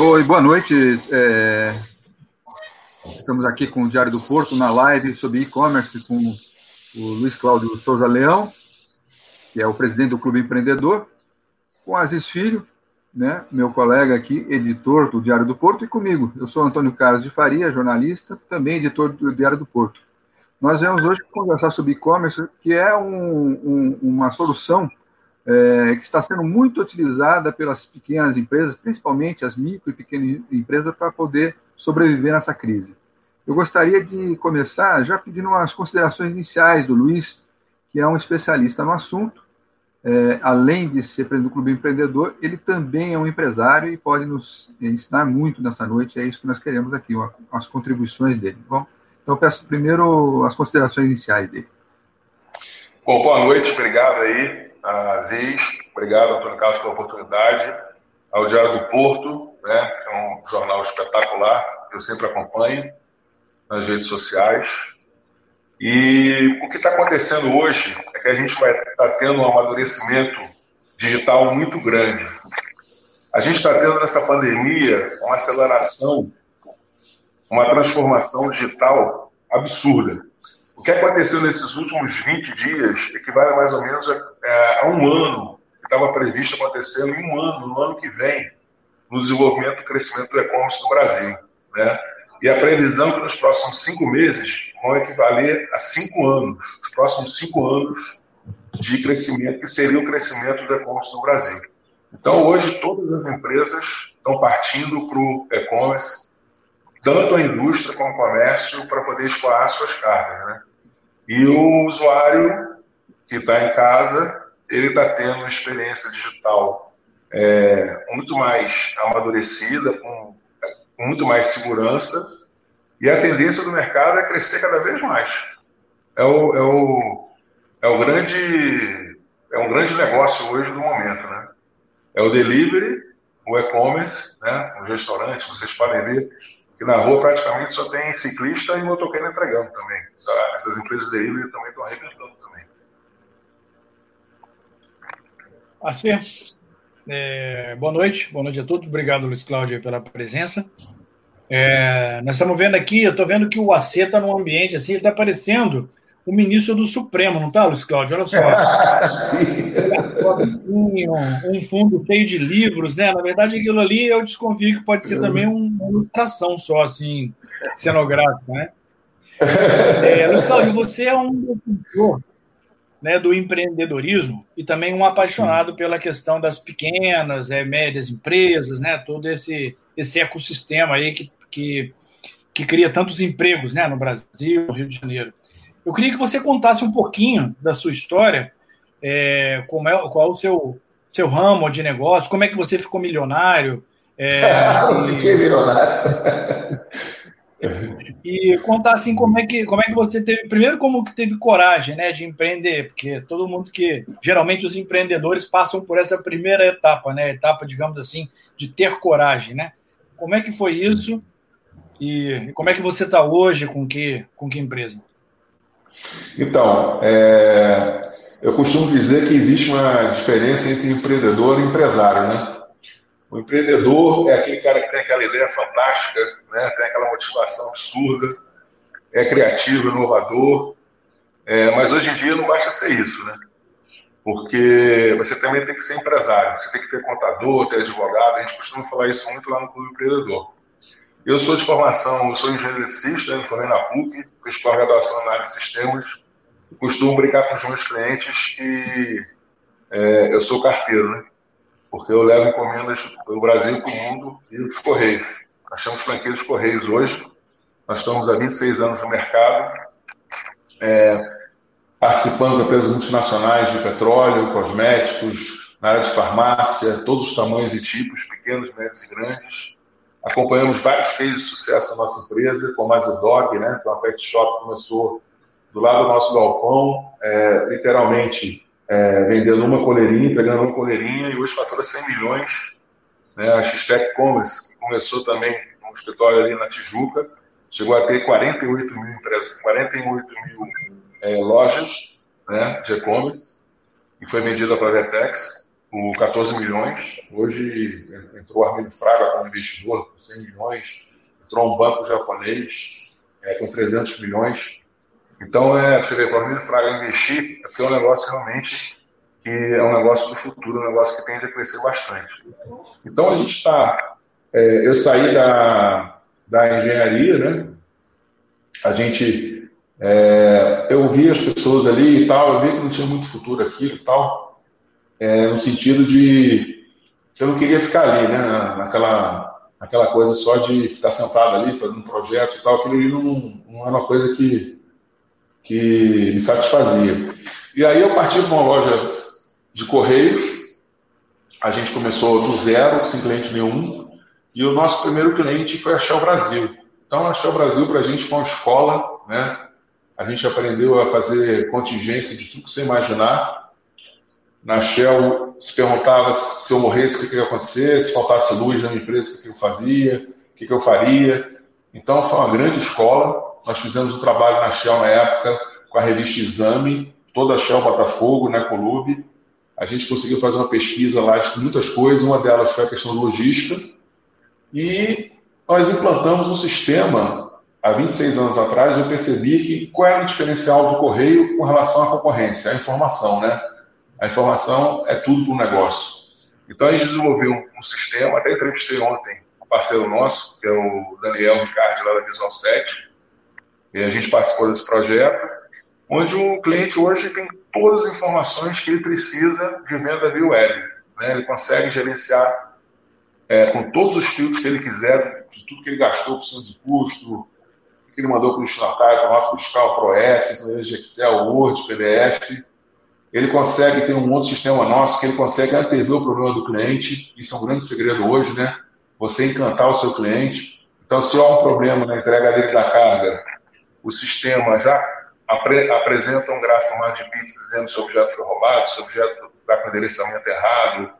Oi, boa noite. É... Estamos aqui com o Diário do Porto na live sobre e-commerce com o Luiz Cláudio Souza Leão, que é o presidente do Clube Empreendedor, com Aziz Filho, né, meu colega aqui, editor do Diário do Porto, e comigo. Eu sou Antônio Carlos de Faria, jornalista, também editor do Diário do Porto. Nós vamos hoje conversar sobre e-commerce, que é um, um, uma solução é, que está sendo muito utilizada pelas pequenas empresas, principalmente as micro e pequenas empresas, para poder sobreviver nessa crise. Eu gostaria de começar já pedindo umas considerações iniciais do Luiz, que é um especialista no assunto. É, além de ser presidente do Clube Empreendedor, ele também é um empresário e pode nos ensinar muito nessa noite. É isso que nós queremos aqui, as contribuições dele. Bom, então peço primeiro as considerações iniciais dele. Bom, boa noite, obrigado aí, Aziz, obrigado, Antônio Carlos, pela oportunidade, ao Diário do Porto, né, que é um jornal espetacular, que eu sempre acompanho nas redes sociais. E o que está acontecendo hoje é que a gente vai estar tá tendo um amadurecimento digital muito grande. A gente está tendo nessa pandemia uma aceleração, uma transformação digital absurda. O que aconteceu nesses últimos 20 dias equivale mais ou menos a, é, a um ano que estava previsto acontecendo em um ano, no ano que vem, no desenvolvimento e crescimento do e-commerce no Brasil. Né? E a previsão que nos próximos cinco meses vão equivaler a cinco anos, os próximos cinco anos de crescimento, que seria o crescimento do e-commerce no Brasil. Então, hoje, todas as empresas estão partindo para o e-commerce, tanto a indústria como o comércio, para poder escoar suas cargas. Né? E o usuário que está em casa, ele está tendo uma experiência digital é, muito mais amadurecida, com muito mais segurança, e a tendência do mercado é crescer cada vez mais. É o, é o, é o grande é um grande negócio hoje do momento, né? É o delivery, o e-commerce, né? Os restaurantes, vocês podem ver que na rua praticamente só tem ciclista e motoqueiro entregando também. Essas empresas de delivery também estão arrebentando Assim, é, boa noite, boa noite a todos. Obrigado, Luiz Cláudio, pela presença. É, nós estamos vendo aqui, eu estou vendo que o AC está num ambiente assim, ele está parecendo o ministro do Supremo, não está, Luiz Cláudio? Olha só. um, um, fundo cheio de livros, né? Na verdade, aquilo ali eu desconfio que pode ser também uma ilustração só, assim, cenográfica, né? É, Luiz Cláudio, você é um defensor né, do empreendedorismo e também um apaixonado pela questão das pequenas, é, médias empresas, né, todo esse, esse ecossistema aí que, que, que cria tantos empregos né, no Brasil, no Rio de Janeiro. Eu queria que você contasse um pouquinho da sua história, é, como é, qual o seu, seu ramo de negócio, como é que você ficou milionário. É, Fiquei milionário. E contar assim como é que como é que você teve primeiro como que teve coragem né de empreender? Porque todo mundo que geralmente os empreendedores passam por essa primeira etapa né etapa digamos assim de ter coragem né? Como é que foi isso? E como é que você está hoje com que com que empresa? Então é, eu costumo dizer que existe uma diferença entre empreendedor e empresário né o empreendedor é aquele cara que tem aquela ideia fantástica, né? tem aquela motivação absurda, é criativo, inovador, é, mas hoje em dia não basta ser isso, né? Porque você também tem que ser empresário, você tem que ter contador, ter advogado, a gente costuma falar isso muito lá no Clube Empreendedor. Eu sou de formação, eu sou engenheiro eletricista, eu formei na PUC, fiz pós-graduação na área de sistemas, costumo brincar com os meus clientes que é, eu sou carteiro, né? Porque eu levo encomendas pelo Brasil para o mundo e os Correios. Nós temos franquia dos Correios hoje, nós estamos há 26 anos no mercado, é, participando de empresas multinacionais de petróleo, cosméticos, na área de farmácia, todos os tamanhos e tipos, pequenos, médios e grandes. Acompanhamos vários cases de sucesso na nossa empresa, como a Dog, né, que é uma pet shop que começou do lado do nosso galpão, é, literalmente é, vendendo uma coleirinha, entregando uma coleirinha, e hoje fatura 100 milhões. Né? A X-Tech Commerce, começou também um escritório ali na Tijuca, chegou a ter 48 mil, empresas, 48 mil é, lojas né, de e-commerce, e foi vendida para a Vetex. o 14 milhões. Hoje entrou o Armínio Fraga como investidor com 100 milhões, entrou um banco japonês é, com 300 milhões. Então, é, você vê, para Armínio Fraga investir, é porque é um negócio realmente que é um negócio do futuro, um negócio que tende a crescer bastante. Então, a gente está. É, eu saí da, da engenharia, né? A gente. É, eu vi as pessoas ali e tal, eu vi que não tinha muito futuro aquilo e tal é, no sentido de que eu não queria ficar ali, né, naquela, naquela coisa só de ficar sentado ali, fazendo um projeto e tal, aquilo ali não, não era uma coisa que, que me satisfazia. E aí eu parti para uma loja de correios, a gente começou do zero, sem cliente nenhum, e o nosso primeiro cliente foi a Shell Brasil. Então a Shell Brasil para a gente foi uma escola, né? A gente aprendeu a fazer contingência de tudo que você imaginar, na Shell se perguntava se eu morresse, o que, que ia acontecer, se faltasse luz na minha empresa, o que, que eu fazia, o que, que eu faria. Então, foi uma grande escola. Nós fizemos um trabalho na Shell na época com a revista Exame, toda a Shell Botafogo, né, Colube. A gente conseguiu fazer uma pesquisa lá de muitas coisas, uma delas foi a questão de logística. E nós implantamos um sistema, há 26 anos atrás, eu percebi que qual era o diferencial do correio com relação à concorrência, a informação, né? A informação é tudo para o negócio. Então a gente desenvolveu um, sistema, até entrevistei ontem um parceiro nosso, que é o Daniel Ricardo, lá da Visão 7, e a gente participou desse projeto, onde o cliente hoje tem todas as informações que ele precisa de venda via web. Né? Ele consegue gerenciar é, com todos os filtros que ele quiser, de tudo que ele gastou cima de custo, que ele mandou para o destinatário, para nota fiscal, planilha de Excel, Word, PDF, ele consegue ter um outro sistema nosso que ele consegue antever o problema do cliente. Isso é um grande segredo hoje, né? Você encantar o seu cliente. Então, se há um problema na entrega dele da carga, o sistema já apre apresenta um gráfico mais de bits dizendo se o objeto foi roubado, se o objeto está com endereçamento errado.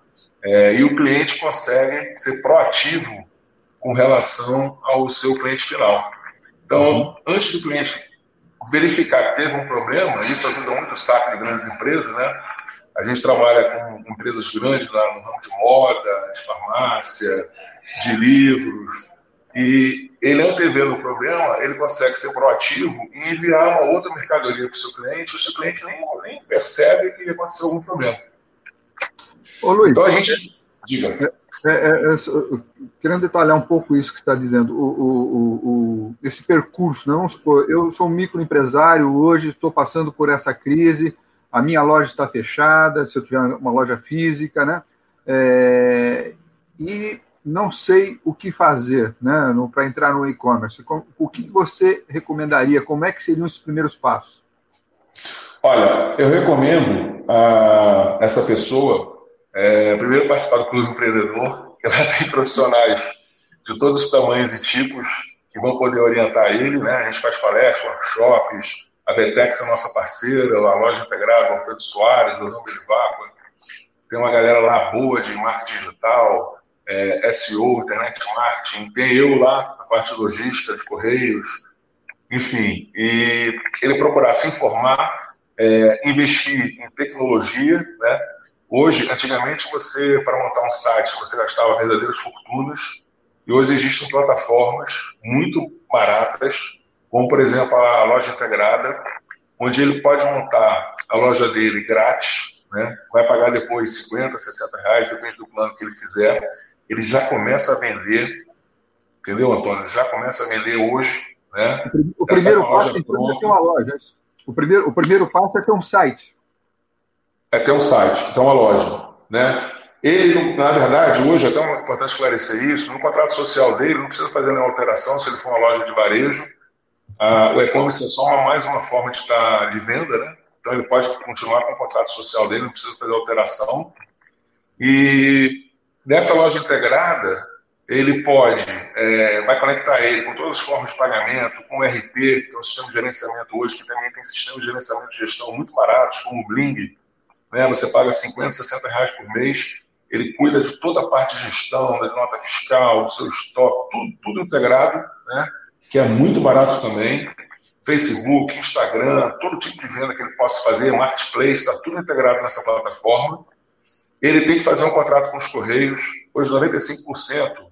É, e o cliente consegue ser proativo com relação ao seu cliente final. Então, uhum. antes do cliente verificar que teve um problema, isso ajuda muito o saco de grandes empresas, né? A gente trabalha com empresas grandes lá no ramo de moda, de farmácia, de livros, e ele antevendo o problema, ele consegue ser proativo e enviar uma outra mercadoria para o seu cliente, o seu cliente nem, nem percebe que aconteceu algum problema. Ô, Luiz, então a gente. Diga. É, é, é, querendo detalhar um pouco isso que está dizendo, o, o, o, esse percurso, né? vamos supor, eu sou um microempresário hoje, estou passando por essa crise, a minha loja está fechada, se eu tiver uma loja física, né? É, e não sei o que fazer né, para entrar no e-commerce. O que você recomendaria? Como é que seriam os primeiros passos? Olha, eu recomendo a essa pessoa é, primeiro, participar do Clube Empreendedor, que lá tem profissionais de todos os tamanhos e tipos que vão poder orientar ele. Né? A gente faz palestras, workshops, a Betex é nossa parceira, a Loja Integrada, o Alfredo Soares, o Nome Beliváqua. Tem uma galera lá boa de marketing digital, é, SEO, internet marketing. Tem eu lá, a parte de logística, de correios, enfim. E ele procurar se informar, é, investir em tecnologia, né? Hoje, antigamente, você, para montar um site, você gastava verdadeiras fortunas, e hoje existem plataformas muito baratas, como, por exemplo, a loja integrada, onde ele pode montar a loja dele grátis, né? vai pagar depois 50, 60 reais, depende do plano que ele fizer. Ele já começa a vender, entendeu, Antônio? Já começa a vender hoje. Né? O primeiro passo é ter uma loja. O primeiro, o primeiro passo é ter um site é ter um site, ter uma loja. Né? Ele, na verdade, hoje, é até importante esclarecer isso, no contrato social dele não precisa fazer nenhuma alteração se ele for uma loja de varejo. Ah, o e-commerce é só uma, mais uma forma de, estar, de venda, né? Então ele pode continuar com o contrato social dele, não precisa fazer alteração. E nessa loja integrada, ele pode, é, vai conectar ele com todas as formas de pagamento, com o RP, que é um sistema de gerenciamento hoje, que também tem sistemas de gerenciamento de gestão muito baratos, como o Bling, né? Você paga 50, 60 reais por mês, ele cuida de toda a parte de gestão, da nota fiscal, do seu estoque, tudo, tudo integrado, né? que é muito barato também. Facebook, Instagram, todo tipo de venda que ele possa fazer, Marketplace, está tudo integrado nessa plataforma. Ele tem que fazer um contrato com os Correios. Hoje, 95%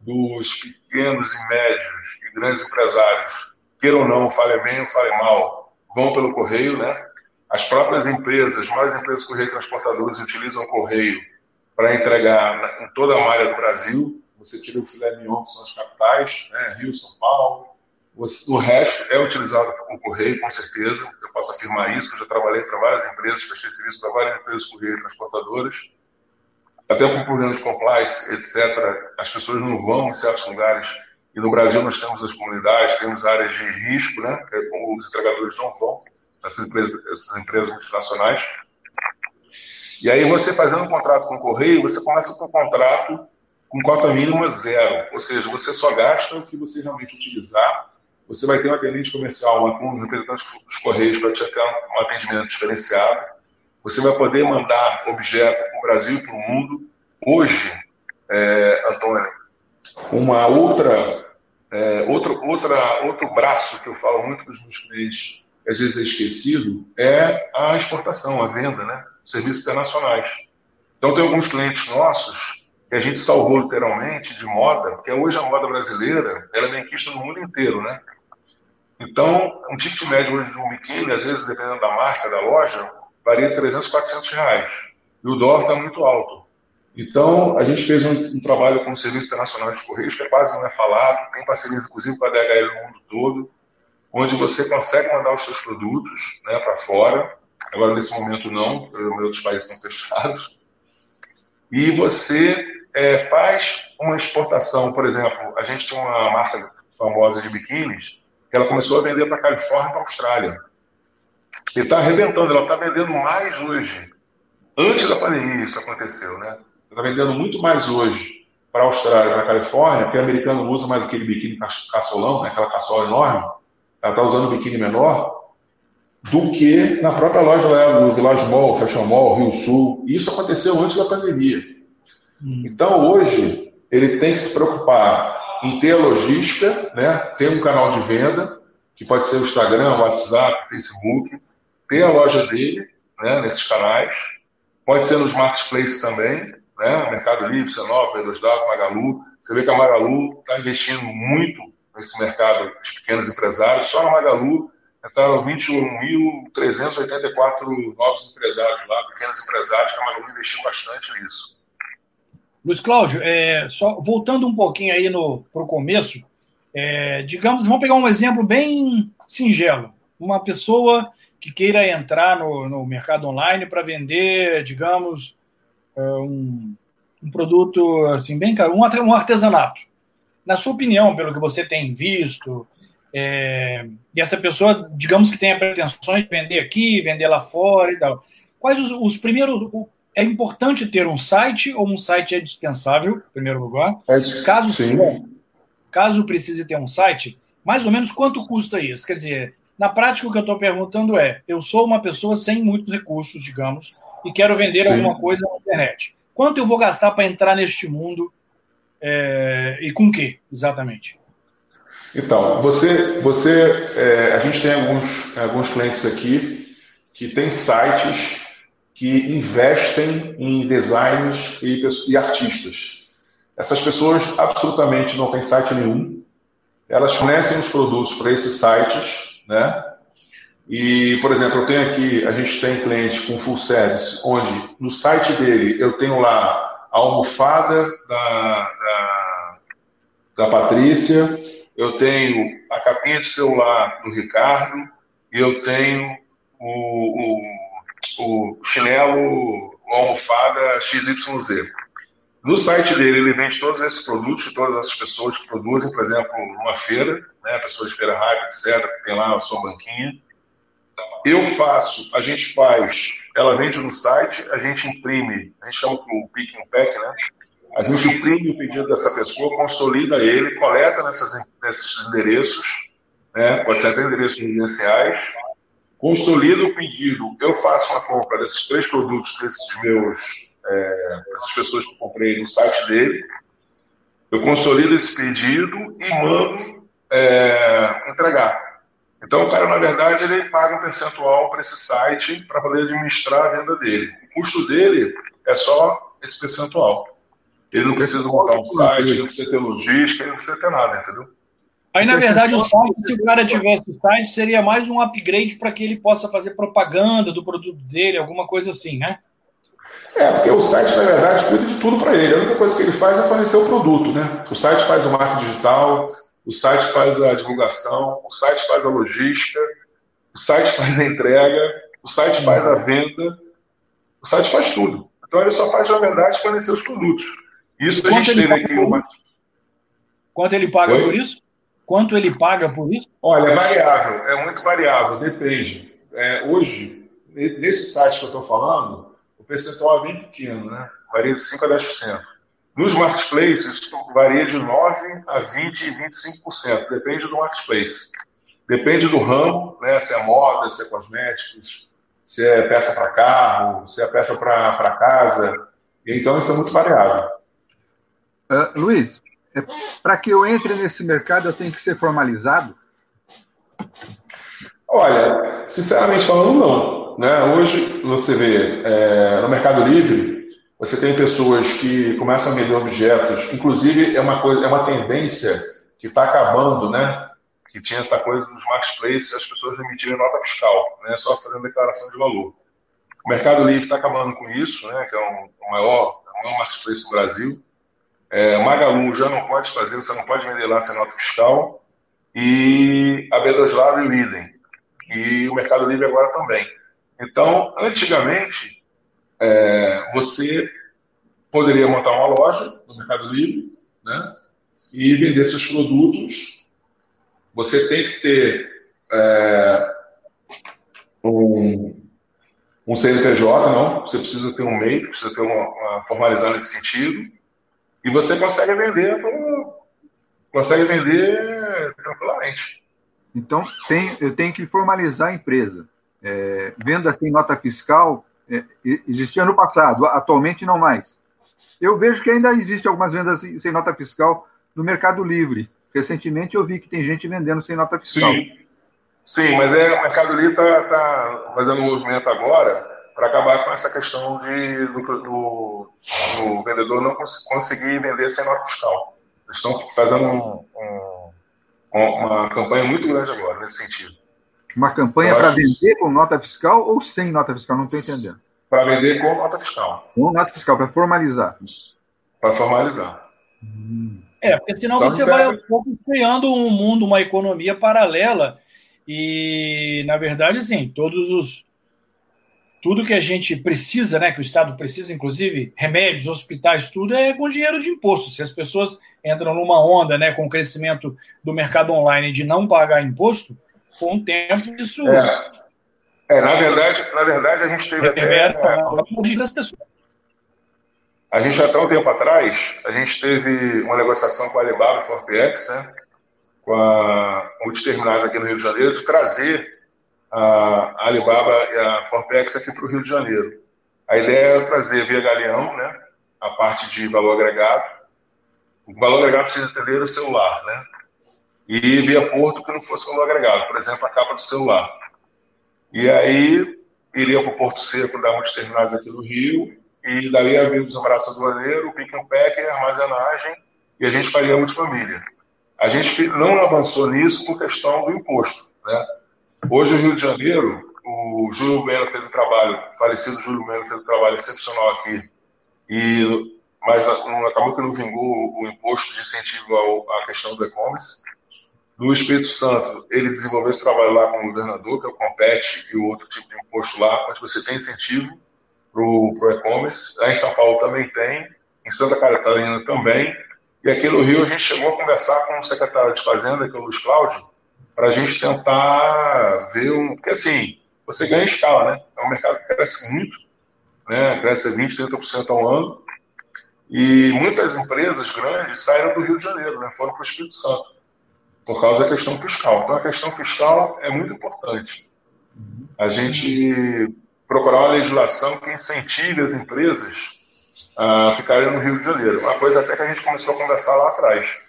dos pequenos e médios e grandes empresários, queiram ou não, fale bem ou fale mal, vão pelo correio, né? As próprias empresas, as maiores empresas correio transportadores utilizam o correio para entregar em toda a malha do Brasil. Você tira o filé mignon, que são as capitais, né? Rio, São Paulo. O resto é utilizado com correio, com certeza. Posso afirmar isso, que eu já trabalhei para várias empresas, prestei serviço para várias empresas de correio transportadoras até por problemas de compliance, etc., as pessoas não vão em certos lugares. E no Brasil nós temos as comunidades, temos áreas de risco, né? Os entregadores não vão, essas empresas, essas empresas multinacionais. E aí você fazendo um contrato com o correio, você começa com um contrato com cota mínima zero, ou seja, você só gasta o que você realmente utilizar. Você vai ter um atendente comercial, um representante dos correios para te ter um atendimento diferenciado você vai poder mandar objeto para o Brasil e para o mundo. Hoje, é, Antônio, uma outra, é, outro, outra, outro braço que eu falo muito para os meus clientes, que às vezes é esquecido, é a exportação, a venda, né? serviços internacionais. Então, tem alguns clientes nossos que a gente salvou literalmente de moda, que hoje a moda brasileira ela é quista no mundo inteiro, né? Então, um ticket médio hoje de um biquíni, às vezes, dependendo da marca, da loja, varia de 300, 400 reais. E o dólar está muito alto. Então, a gente fez um, um, trabalho com o Serviço Internacional de Correios, que quase não é falado, tem parcerias, inclusive, com a DHL no mundo todo, onde você consegue mandar os seus produtos né, para fora. Agora, nesse momento, não, outros países estão fechados. E você é, faz uma exportação, por exemplo, a gente tem uma marca famosa de biquínis, ela começou a vender para a Califórnia e para a Austrália. E está arrebentando, ela está vendendo mais hoje. Antes da pandemia isso aconteceu, né? Está vendendo muito mais hoje para a Austrália, para a Califórnia, porque o americano usa mais aquele biquíni caçolão, né? aquela caçola enorme. Ela está usando um biquíni menor do que na própria loja lá do Village Mall, Fashion Mall, Rio Sul. Isso aconteceu antes da pandemia. Hum. Então, hoje, ele tem que se preocupar em ter logística, né? ter um canal de venda, que pode ser o Instagram, WhatsApp, Facebook, ter a loja dele né, nesses canais, pode ser nos marketplaces também, né, Mercado Livre, Cenova, B2W, Magalu. Você vê que a Magalu está investindo muito nesse mercado de pequenos empresários. Só na Magalu entraram 21.384 novos empresários lá, pequenos empresários, que a Magalu investiu bastante nisso. Luiz Cláudio, é, só voltando um pouquinho aí para o começo, é, digamos, vamos pegar um exemplo bem singelo. Uma pessoa que queira entrar no, no mercado online para vender, digamos, é, um, um, produto assim bem caro, um artesanato. Na sua opinião, pelo que você tem visto, é, e essa pessoa, digamos que tenha pretensões de vender aqui, vender lá fora e tal. Quais os, os primeiros. É importante ter um site ou um site é dispensável, em primeiro lugar? É, caso, sim. caso precise ter um site, mais ou menos quanto custa isso? Quer dizer, na prática, o que eu estou perguntando é: eu sou uma pessoa sem muitos recursos, digamos, e quero vender Sim. alguma coisa na internet. Quanto eu vou gastar para entrar neste mundo é, e com que, exatamente? Então, você, você é, a gente tem alguns, alguns clientes aqui que têm sites que investem em designers e, e artistas. Essas pessoas absolutamente não têm site nenhum. Elas fornecem os produtos para esses sites né? E, por exemplo, eu tenho aqui, a gente tem cliente com full service, onde no site dele eu tenho lá a almofada da, da, da Patrícia, eu tenho a capinha de celular do Ricardo e eu tenho o, o, o chinelo, a almofada XYZ. No site dele, ele vende todos esses produtos, todas essas pessoas que produzem, por exemplo, numa feira, né, pessoas de feira rápida, etc., que tem lá a sua banquinha. Eu faço, a gente faz, ela vende no site, a gente imprime, a gente chama o pick and pack, né? A gente imprime o pedido dessa pessoa, consolida ele, coleta nessas, nesses endereços, né? pode ser até endereços residenciais, consolida o pedido, eu faço uma compra desses três produtos, desses meus é, essas pessoas que eu comprei no site dele. Eu consolido esse pedido e mando é, entregar. Então, o cara, na verdade, ele paga um percentual para esse site para poder administrar a venda dele. O custo dele é só esse percentual. Ele não precisa montar um site, ele não precisa ter logística, ele não precisa ter nada, entendeu? Aí, na verdade, o site, se o cara tivesse o site, seria mais um upgrade para que ele possa fazer propaganda do produto dele, alguma coisa assim, né? É, porque o site, na verdade, cuida de tudo para ele. A única coisa que ele faz é fornecer o produto, né? O site faz o marketing digital, o site faz a divulgação, o site faz a logística, o site faz a entrega, o site faz a venda, o site faz tudo. Então ele só faz, na verdade, fornecer os produtos. Isso a gente teve aqui uma. Quanto ele paga Oi? por isso? Quanto ele paga por isso? Olha, é variável, é muito variável, depende. É, hoje, nesse site que eu estou falando, o percentual é bem pequeno, né? Varia de 5% a 10%. Nos marketplaces, isso varia de 9% a 20% e 25%, depende do marketplace. Depende do ramo, né? se é moda, se é cosméticos, se é peça para carro, se é peça para casa. Então, isso é muito variável. Uh, Luiz, é, para que eu entre nesse mercado, eu tenho que ser formalizado? Olha, sinceramente falando, não. Né? Hoje, você vê, é, no Mercado Livre, você tem pessoas que começam a vender objetos, inclusive é uma, coisa, é uma tendência que está acabando, né? que tinha essa coisa dos marketplaces, as pessoas emitirem nota fiscal, né? só fazendo declaração de valor. O Mercado Livre está acabando com isso, né? que é um, o maior, o marketplace do Brasil, é, Magalu já não pode fazer, você não pode vender lá sem nota fiscal. E a B2 Lab e o idem. E o Mercado Livre agora também. Então, antigamente, é, você poderia montar uma loja no Mercado Livre né, e vender seus produtos. Você tem que ter é, um, um CNPJ, não. Você precisa ter um MEI, precisa ter uma, uma nesse sentido. E você consegue vender consegue vender tranquilamente. Então, tem, eu tenho que formalizar a empresa. É, venda sem nota fiscal é, existia no passado, atualmente não mais. Eu vejo que ainda existe algumas vendas sem nota fiscal no Mercado Livre. Recentemente eu vi que tem gente vendendo sem nota fiscal. Sim, Sim mas é, o Mercado Livre está tá fazendo um movimento agora para acabar com essa questão de, do, do, do vendedor não cons conseguir vender sem nota fiscal. Eles estão fazendo um, um, uma campanha muito grande agora, nesse sentido. Uma campanha para vender com nota fiscal ou sem nota fiscal? Não estou entendendo. Para vender com nota fiscal. Com nota fiscal, para formalizar. Para formalizar. É, porque senão então, você vai um pouco criando um mundo, uma economia paralela. E, na verdade, assim, todos os, tudo que a gente precisa, né, que o Estado precisa, inclusive remédios, hospitais, tudo é com dinheiro de imposto. Se as pessoas entram numa onda, né, com o crescimento do mercado online de não pagar imposto, com o tempo isso. É, é na verdade, na verdade a gente teve até. É, das pessoas. A gente até um tempo atrás, a gente teve uma negociação com a Alibaba e Forpex, né, com a Multiterminais aqui no Rio de Janeiro, de trazer a Alibaba e a Forpex aqui para o Rio de Janeiro. A ideia é trazer via Galeão, né, a parte de valor agregado. O valor agregado precisa entender o celular, né? E via Porto que não fosse valor agregado, por exemplo, a capa do celular. E aí iria para o Porto Seco da muitos terminais aqui do Rio, e dali havia o desembaraço aduaneiro, o pick and pack, armazenagem, e a gente faria multifamília. A gente não avançou nisso por questão do imposto, né? Hoje, o Rio de Janeiro, o Júlio Melo fez um trabalho, o falecido Júlio Melo fez um trabalho excepcional aqui, e, mas não, acabou que não vingou o imposto de incentivo ao, à questão do e-commerce. No Espírito Santo, ele desenvolveu esse trabalho lá com o governador, que é o Compete, e o outro tipo de imposto lá, onde você tem incentivo para o e-commerce. Lá em São Paulo também tem, em Santa Catarina também. E aqui no Rio a gente chegou a conversar com o secretário de Fazenda, que é o Luiz Cláudio, para a gente tentar ver um. Porque assim, você ganha escala, né? É um mercado que cresce muito, né? cresce 20%, 30% ao ano. E muitas empresas grandes saíram do Rio de Janeiro, né? foram para o Espírito Santo, por causa da questão fiscal. Então, a questão fiscal é muito importante. A gente procurar uma legislação que incentive as empresas a ficarem no Rio de Janeiro. Uma coisa até que a gente começou a conversar lá atrás.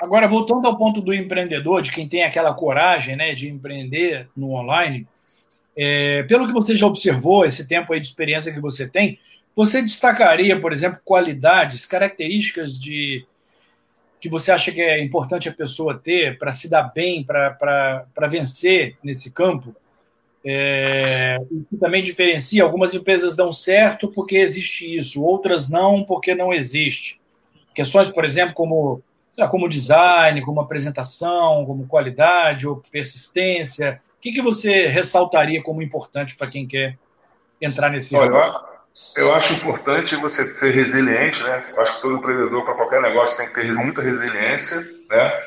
Agora, voltando ao ponto do empreendedor, de quem tem aquela coragem né, de empreender no online, é, pelo que você já observou, esse tempo aí de experiência que você tem, você destacaria, por exemplo, qualidades, características de que você acha que é importante a pessoa ter para se dar bem, para vencer nesse campo? É, que também diferencia, algumas empresas dão certo porque existe isso, outras não porque não existe. Questões, por exemplo, como, lá, como design, como apresentação, como qualidade ou persistência. O que, que você ressaltaria como importante para quem quer entrar nesse Olha, eu acho importante você ser resiliente, né? Eu acho que todo empreendedor, para qualquer negócio, tem que ter muita resiliência, né?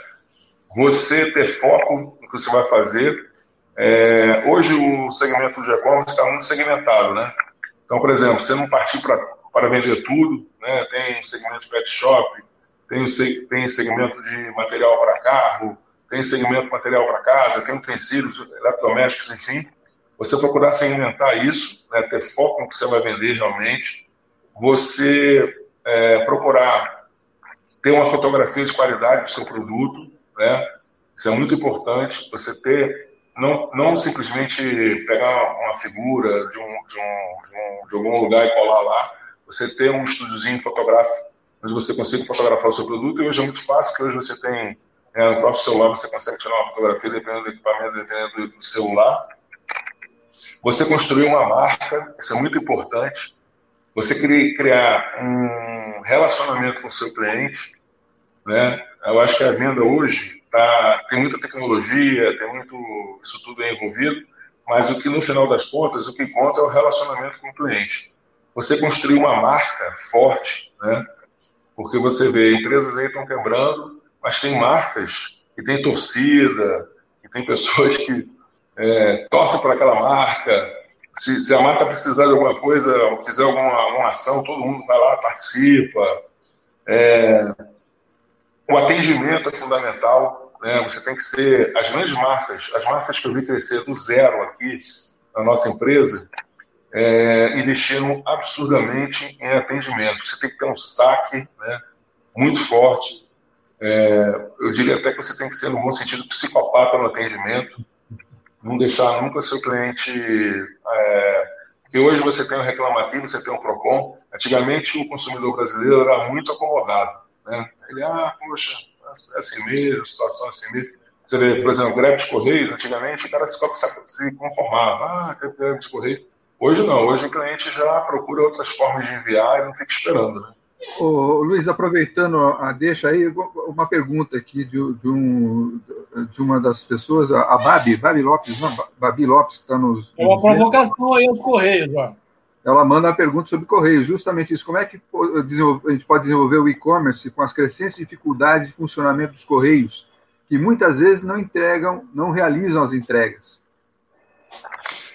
Você ter foco no que você vai fazer. É, hoje o segmento de e-commerce está muito segmentado, né? Então, por exemplo, você não partir para vender tudo, né? Tem o segmento de pet shop, tem tem segmento de material para carro, tem segmento de material para casa, tem utensílios eletrodomésticos, enfim você procurar segmentar isso, né, ter foco no que você vai vender realmente, você é, procurar ter uma fotografia de qualidade do seu produto, né? Isso é muito importante. Você ter não, não simplesmente pegar uma figura de, um, de, um, de, um, de algum lugar e colar lá. Você ter um estúdiozinho fotográfico onde você consiga fotografar o seu produto. E hoje é muito fácil, porque hoje você tem é, no próprio celular você consegue tirar uma fotografia dependendo do equipamento, dependendo do celular. Você construir uma marca, isso é muito importante. Você criar um relacionamento com o seu cliente, né? Eu acho que a venda hoje tá, tem muita tecnologia, tem muito isso tudo é envolvido, mas o que no final das contas o que conta é o relacionamento com o cliente. Você construir uma marca forte, né? Porque você vê empresas aí estão quebrando, mas tem marcas que tem torcida, que tem pessoas que é, torce para aquela marca. Se, se, a marca precisar de alguma coisa, fizer alguma, alguma ação, todo mundo vai lá, participa. É, o atendimento é fundamental. Né? Você tem que ser. As grandes marcas, as marcas que eu vi crescer do zero aqui na nossa empresa, é, investiram absurdamente em atendimento. Você tem que ter um saque né, muito forte. É, eu diria até que você tem que ser, no bom sentido, psicopata no atendimento não deixar nunca seu cliente. É, porque hoje você tem o reclamativo, você tem o PROCON. Antigamente o consumidor brasileiro era muito acomodado. Né? Ele, ah, poxa, é assim mesmo, situação é assim mesmo. Você vê, por exemplo, greve de correio, antigamente o cara se conformava, ah, greve de correio. Hoje não, hoje o cliente já procura outras formas de enviar e não fica esperando, né? Ô, Luiz, aproveitando a deixa aí, uma pergunta aqui de, de, um, de uma das pessoas, a Babi, Babi Lopes, não, Babi Lopes está nos. É uma provocação aí aos Correios, ó. Ela manda uma pergunta sobre Correios, justamente isso. Como é que a gente pode desenvolver o e-commerce com as crescentes dificuldades de funcionamento dos Correios, que muitas vezes não entregam, não realizam as entregas?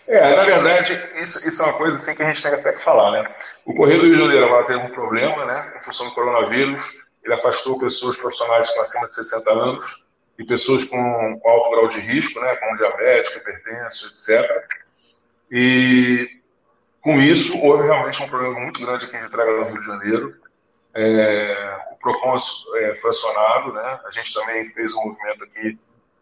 É, na verdade, isso, isso é uma coisa assim que a gente tem até que falar, né? O Correio do Rio de Janeiro agora teve um problema, né? Em função do coronavírus, ele afastou pessoas profissionais com acima de 60 anos e pessoas com, alto grau de risco, né? Como diabético, hipertenso, etc. E com isso, houve realmente um problema muito grande aqui de entrega no Rio de Janeiro. É, o PROCON é, foi acionado, né? A gente também fez um movimento aqui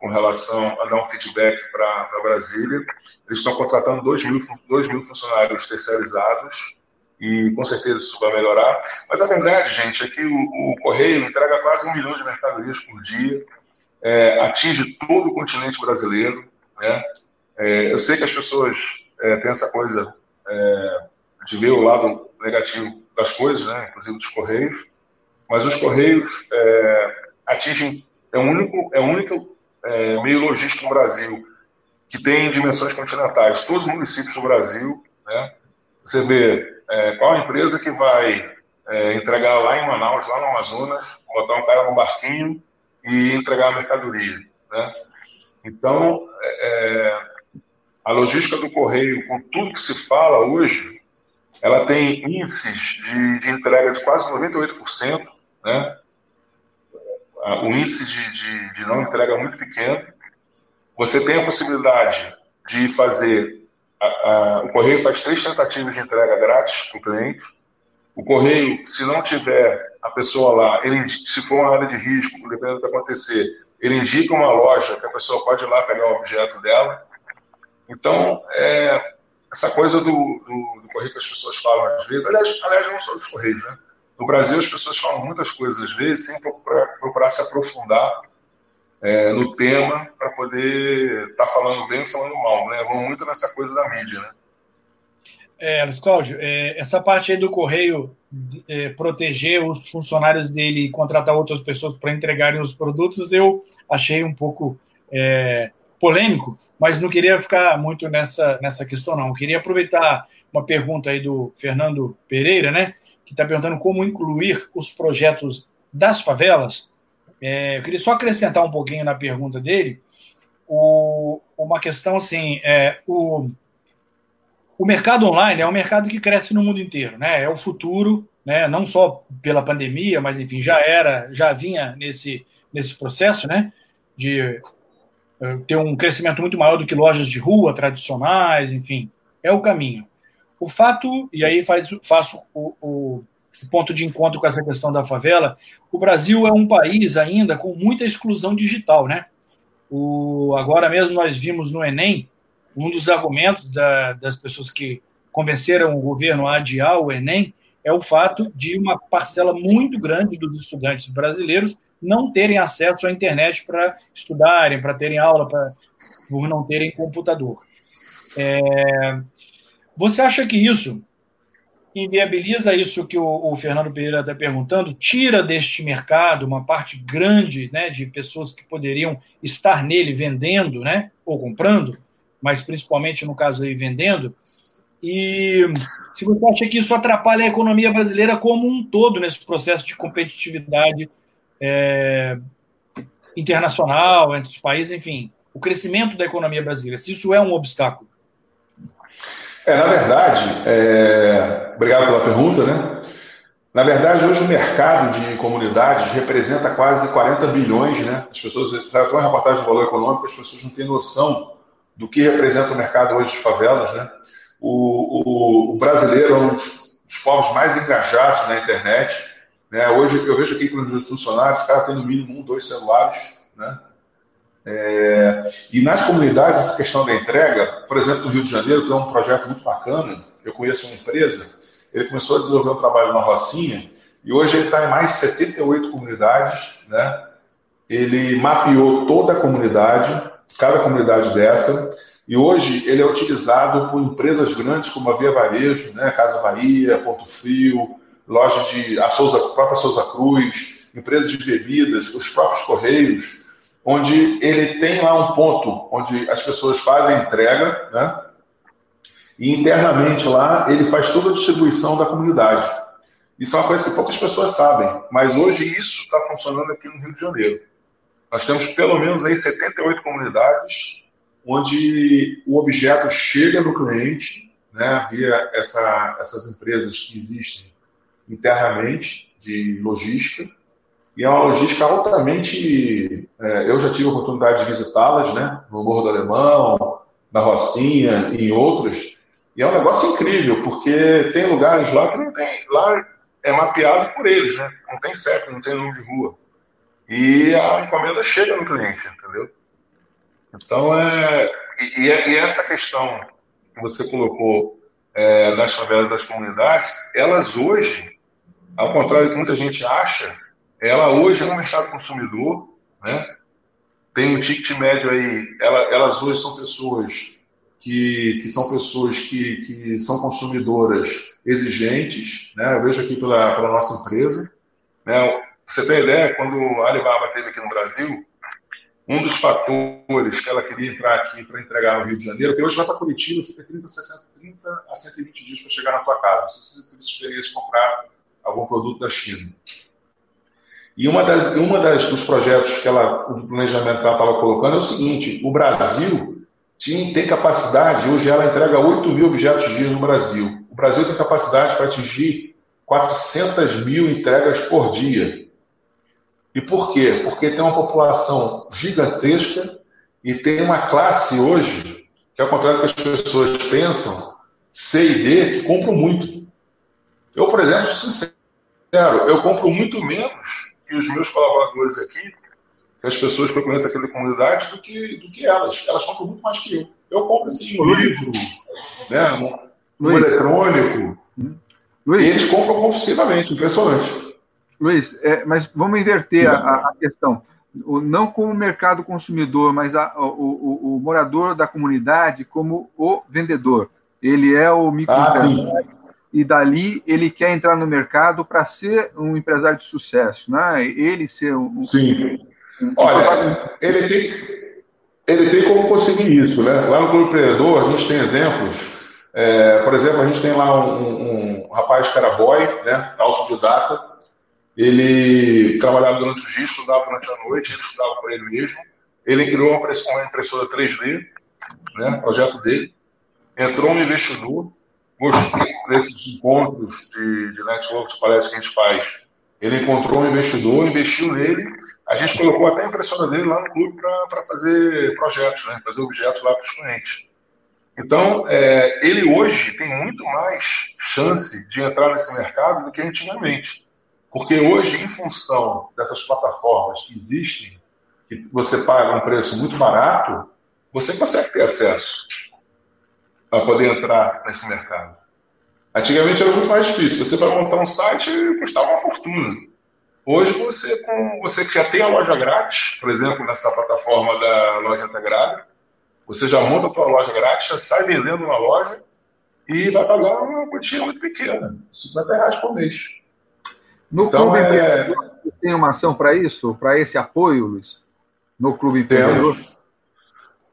com relação a dar um feedback para Brasília. Eles estão contratando 2 mil, 2 mil funcionários terceirizados e com certeza isso vai melhorar. Mas a verdade, gente, é que o, o Correio entrega quase um milhão de mercadorias por dia, é, atinge todo o continente brasileiro. Né? É, eu sei que as pessoas é, têm essa coisa é, de ver o lado negativo das coisas, né? inclusive dos Correios, mas os Correios é, atingem, é o único, é o único é, meio logístico no Brasil, que tem dimensões continentais. Todos os municípios do Brasil, né, você vê é, qual empresa que vai é, entregar lá em Manaus, lá no Amazonas, botar um cara no barquinho e entregar a mercadoria. Né? Então, é, a logística do correio, com tudo que se fala hoje, ela tem índices de, de entrega de quase 98%, né? O índice de, de, de não entrega é muito pequeno. Você tem a possibilidade de fazer. A, a, o correio faz três tentativas de entrega grátis para o cliente. O correio, se não tiver a pessoa lá, ele, se for uma área de risco, dependendo do que acontecer, ele indica uma loja que a pessoa pode ir lá pegar o objeto dela. Então, é, essa coisa do, do, do, correio que as pessoas falam às vezes, aliás, aliás não só dos correios, né? No Brasil, as pessoas falam muitas coisas às vezes sem procurar, procurar se aprofundar é, no tema para poder estar tá falando bem ou falando mal, né? Vão muito nessa coisa da mídia, né? É, Luiz Cláudio, é, essa parte aí do Correio é, proteger os funcionários dele e contratar outras pessoas para entregarem os produtos, eu achei um pouco é, polêmico, mas não queria ficar muito nessa, nessa questão, não. Queria aproveitar uma pergunta aí do Fernando Pereira, né? Que está perguntando como incluir os projetos das favelas. É, eu queria só acrescentar um pouquinho na pergunta dele o, uma questão assim: é, o o mercado online é um mercado que cresce no mundo inteiro, né? É o futuro, né? Não só pela pandemia, mas enfim, já era, já vinha nesse, nesse processo, né? De eh, ter um crescimento muito maior do que lojas de rua tradicionais, enfim, é o caminho. O fato, e aí faz, faço o, o, ponto de encontro com essa questão da favela, o Brasil é um país ainda com muita exclusão digital, né? O, agora mesmo nós vimos no Enem um dos argumentos da, das pessoas que convenceram o governo a adiar o Enem é o fato de uma parcela muito grande dos estudantes brasileiros não terem acesso à internet para estudarem, para terem aula, pra, por não terem computador. É, você acha que isso inviabiliza isso que o, o Fernando Pereira está perguntando, tira deste mercado uma parte grande né, de pessoas que poderiam estar nele vendendo né, ou comprando? mas principalmente no caso aí vendendo. E se você acha que isso atrapalha a economia brasileira como um todo nesse processo de competitividade é, internacional entre os países, enfim, o crescimento da economia brasileira, se isso é um obstáculo. É, na verdade, é... obrigado pela pergunta, né? Na verdade, hoje o mercado de comunidades representa quase 40 bilhões, né? As pessoas, sabe, uma reportagem do Valor Econômico, as pessoas não têm noção do que representa o mercado hoje de favelas, né? O, o, o brasileiro é um dos, dos, povos mais engajados na internet. Né? Hoje eu vejo aqui que os funcionários, os caras têm no mínimo um, dois celulares, né? É, e nas comunidades, essa questão da entrega, por exemplo, no Rio de Janeiro tem um projeto muito bacana. Eu conheço uma empresa, ele começou a desenvolver um trabalho na Rocinha e hoje ele está em mais de 78 comunidades. Né? Ele mapeou toda a comunidade, cada comunidade dessa. E hoje ele é utilizado por empresas grandes como a Via Varejo, né, Casa Bahia, Ponto Frio, loja de a Souza, a própria Souza Cruz, empresas de bebidas, os próprios Correios, onde ele tem lá um ponto onde as pessoas fazem entrega, né? E internamente lá ele faz toda a distribuição da comunidade. Isso é uma coisa que poucas pessoas sabem, mas hoje isso está funcionando aqui no Rio de Janeiro. Nós temos pelo menos aí 78 comunidades onde o objeto chega no cliente, né, via essa, essas empresas que existem internamente de logística, e é uma logística altamente. É, eu já tive a oportunidade de visitá-las, né, no Morro do Alemão, na Rocinha e em outros, e é um negócio incrível, porque tem lugares lá que não tem. Lá é mapeado por eles, né? Não tem CEP, não tem número de rua e a encomenda chega no cliente, entendeu? Então, é, e, e essa questão que você colocou é, das favelas das comunidades, elas hoje, ao contrário do que muita gente acha, ela hoje é um mercado consumidor, né? Tem um ticket médio aí, ela, elas hoje são pessoas que, que são pessoas que, que são consumidoras exigentes, né? Eu vejo aqui pela, pela nossa empresa, né? você tem ideia, quando a Alibaba esteve aqui no Brasil, um dos fatores que ela queria entrar aqui para entregar no Rio de Janeiro, que hoje vai para Curitiba, fica 30, 60, 30 a 120 dias para chegar na tua casa. Não sei se você teve experiência de comprar algum produto da China. E uma das, uma das dos projetos que ela, o planejamento que ela estava colocando é o seguinte: o Brasil tinha, tem capacidade, hoje ela entrega 8 mil objetos dia no Brasil. O Brasil tem capacidade para atingir 400 mil entregas por dia. E por quê? Porque tem uma população gigantesca e tem uma classe hoje, que ao contrário do que as pessoas pensam, C e D, que compram muito. Eu, por exemplo, sincero, sincero, eu compro muito menos que os meus colaboradores aqui, as pessoas que eu conheço aqui da comunidade, do que, do que elas. Elas compram muito mais que eu. Eu compro, assim, um livro, né, um, um eletrônico, Luiz. e eles compram compulsivamente, impressionante. Luiz, é, mas vamos inverter a, a, questão. O, não como mercado consumidor, mas a, o, o, o, morador da comunidade como o vendedor. Ele é o microempresário ah, e dali ele quer entrar no mercado para ser um empresário de sucesso, né? Ele ser um. Sim. Um, Olha, ele tem, ele tem como conseguir isso, né? Lá no Clube Empreendedor a gente tem exemplos. É, por exemplo, a gente tem lá um, um rapaz que era boy, né? Autodidata ele trabalhava durante o dia, estudava durante a noite, ele estudava por ele mesmo. Ele criou uma impressora 3D, né, projeto dele. Entrou no investidor, mostrou nesses encontros de, de networks, parece que a gente faz. Ele encontrou um investidor, investiu nele. A gente colocou até a impressora dele lá no clube para fazer projetos, né, fazer objetos lá para os clientes. Então, é, ele hoje tem muito mais chance de entrar nesse mercado do que antigamente. Porque hoje, em função dessas plataformas que existem, que você paga um preço muito barato, você consegue ter acesso para poder entrar nesse mercado. Antigamente era muito mais difícil. Você para montar um site custava uma fortuna. Hoje você, com, você que já tem a loja grátis, por exemplo, nessa plataforma da loja integrada, você já monta a sua loja grátis, já sai vendendo na loja e vai pagar uma quantia muito pequena, 50 reais por mês. No então, Clube é... tem uma ação para isso, para esse apoio, Luiz? No Clube Empreendedor?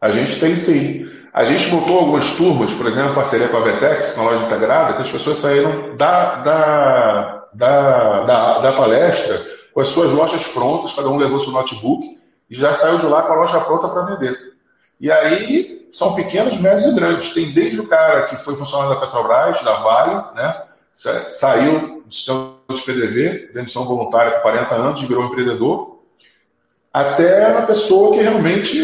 A gente tem sim. A gente montou algumas turmas, por exemplo, parceria com a Vetex, uma loja integrada, que as pessoas saíram da, da, da, da, da palestra com as suas lojas prontas, cada um levou seu notebook e já saiu de lá com a loja pronta para vender. E aí são pequenos, médios e grandes. Tem desde o cara que foi funcionário da Petrobras, da Vale, né? saiu do sistema de PDV, demissão voluntária com 40 anos, virou empreendedor, até a pessoa que realmente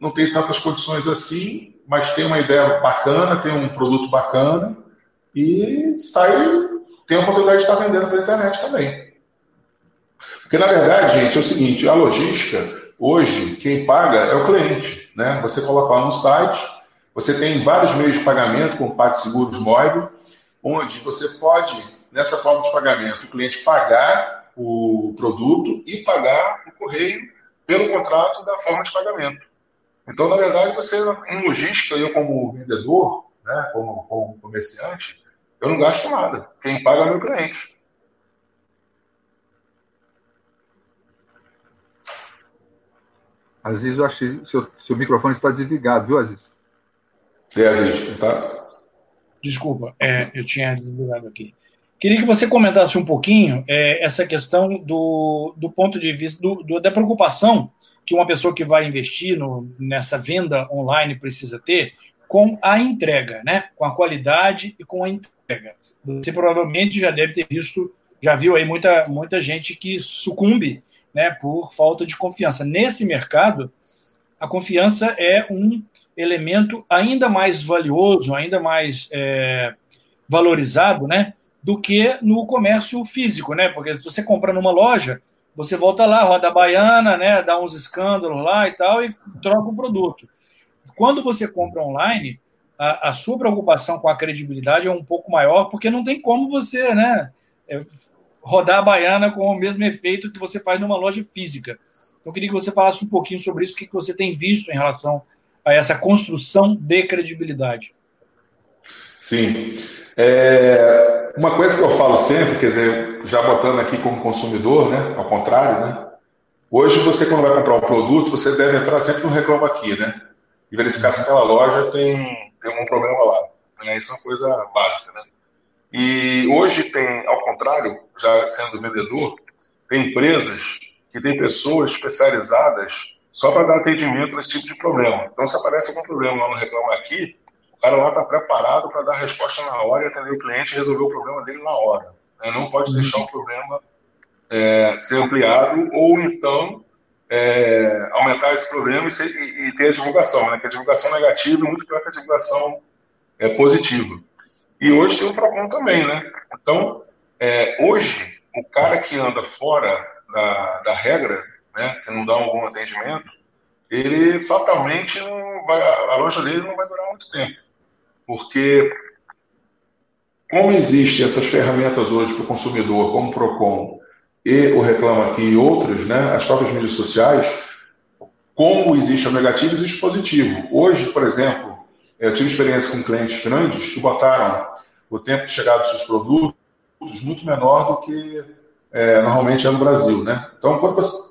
não tem tantas condições assim, mas tem uma ideia bacana, tem um produto bacana e sai, tem a oportunidade de estar vendendo pela internet também. Porque, na verdade, gente, é o seguinte, a logística, hoje, quem paga é o cliente. Né? Você coloca lá no site, você tem vários meios de pagamento, como Seguros Móvel, onde você pode, nessa forma de pagamento, o cliente pagar o produto e pagar o correio pelo contrato da forma de pagamento. Então, na verdade, você, em logística, eu como vendedor, né, como, como comerciante, eu não gasto nada. Quem paga é o meu cliente. Às vezes eu achei que seu, seu microfone está desligado, viu, Aziz? É, Aziz, tá? Desculpa, é, eu tinha desligado aqui. Queria que você comentasse um pouquinho é, essa questão do, do ponto de vista do, do, da preocupação que uma pessoa que vai investir no, nessa venda online precisa ter com a entrega, né? com a qualidade e com a entrega. Você provavelmente já deve ter visto, já viu aí muita, muita gente que sucumbe né, por falta de confiança. Nesse mercado, a confiança é um elemento ainda mais valioso, ainda mais é, valorizado, né, do que no comércio físico, né? Porque se você compra numa loja, você volta lá, roda a baiana, né, dá uns escândalos lá e tal e troca o produto. Quando você compra online, a, a sua preocupação com a credibilidade é um pouco maior, porque não tem como você, né, é, rodar a baiana com o mesmo efeito que você faz numa loja física. Então, eu queria que você falasse um pouquinho sobre isso, o que você tem visto em relação a essa construção de credibilidade. Sim. É, uma coisa que eu falo sempre, quer dizer, já botando aqui como consumidor, né? Ao contrário, né? Hoje você, quando vai comprar um produto, você deve entrar sempre no Reclama Aqui, né? E verificar se aquela loja tem, tem algum problema lá. Né? Isso é uma coisa básica, né? E hoje tem, ao contrário, já sendo vendedor, tem empresas que têm pessoas especializadas só para dar atendimento nesse tipo de problema. Então, se aparece algum problema lá no Reclama Aqui, o cara lá está preparado para dar a resposta na hora e atender o cliente e resolver o problema dele na hora. Né? Não pode uhum. deixar o problema é, ser ampliado ou então é, aumentar esse problema e, ser, e, e, ter a divulgação, né? que a divulgação negativa é muito pior que a divulgação é, positiva. E hoje tem o PROCON também, né? Então, é, hoje, o cara que anda fora da, da regra, né, que não dá um bom atendimento, ele fatalmente não vai, a loja dele não vai durar muito tempo. Porque, como existem essas ferramentas hoje para o consumidor, como o PROCON e o Reclama Aqui e outras, né, as próprias mídias sociais, como existe o negativo, existe o positivo. Hoje, por exemplo, eu tive experiência com clientes grandes que botaram o tempo de chegada dos seus produtos muito menor do que é, normalmente é no Brasil, né? Então,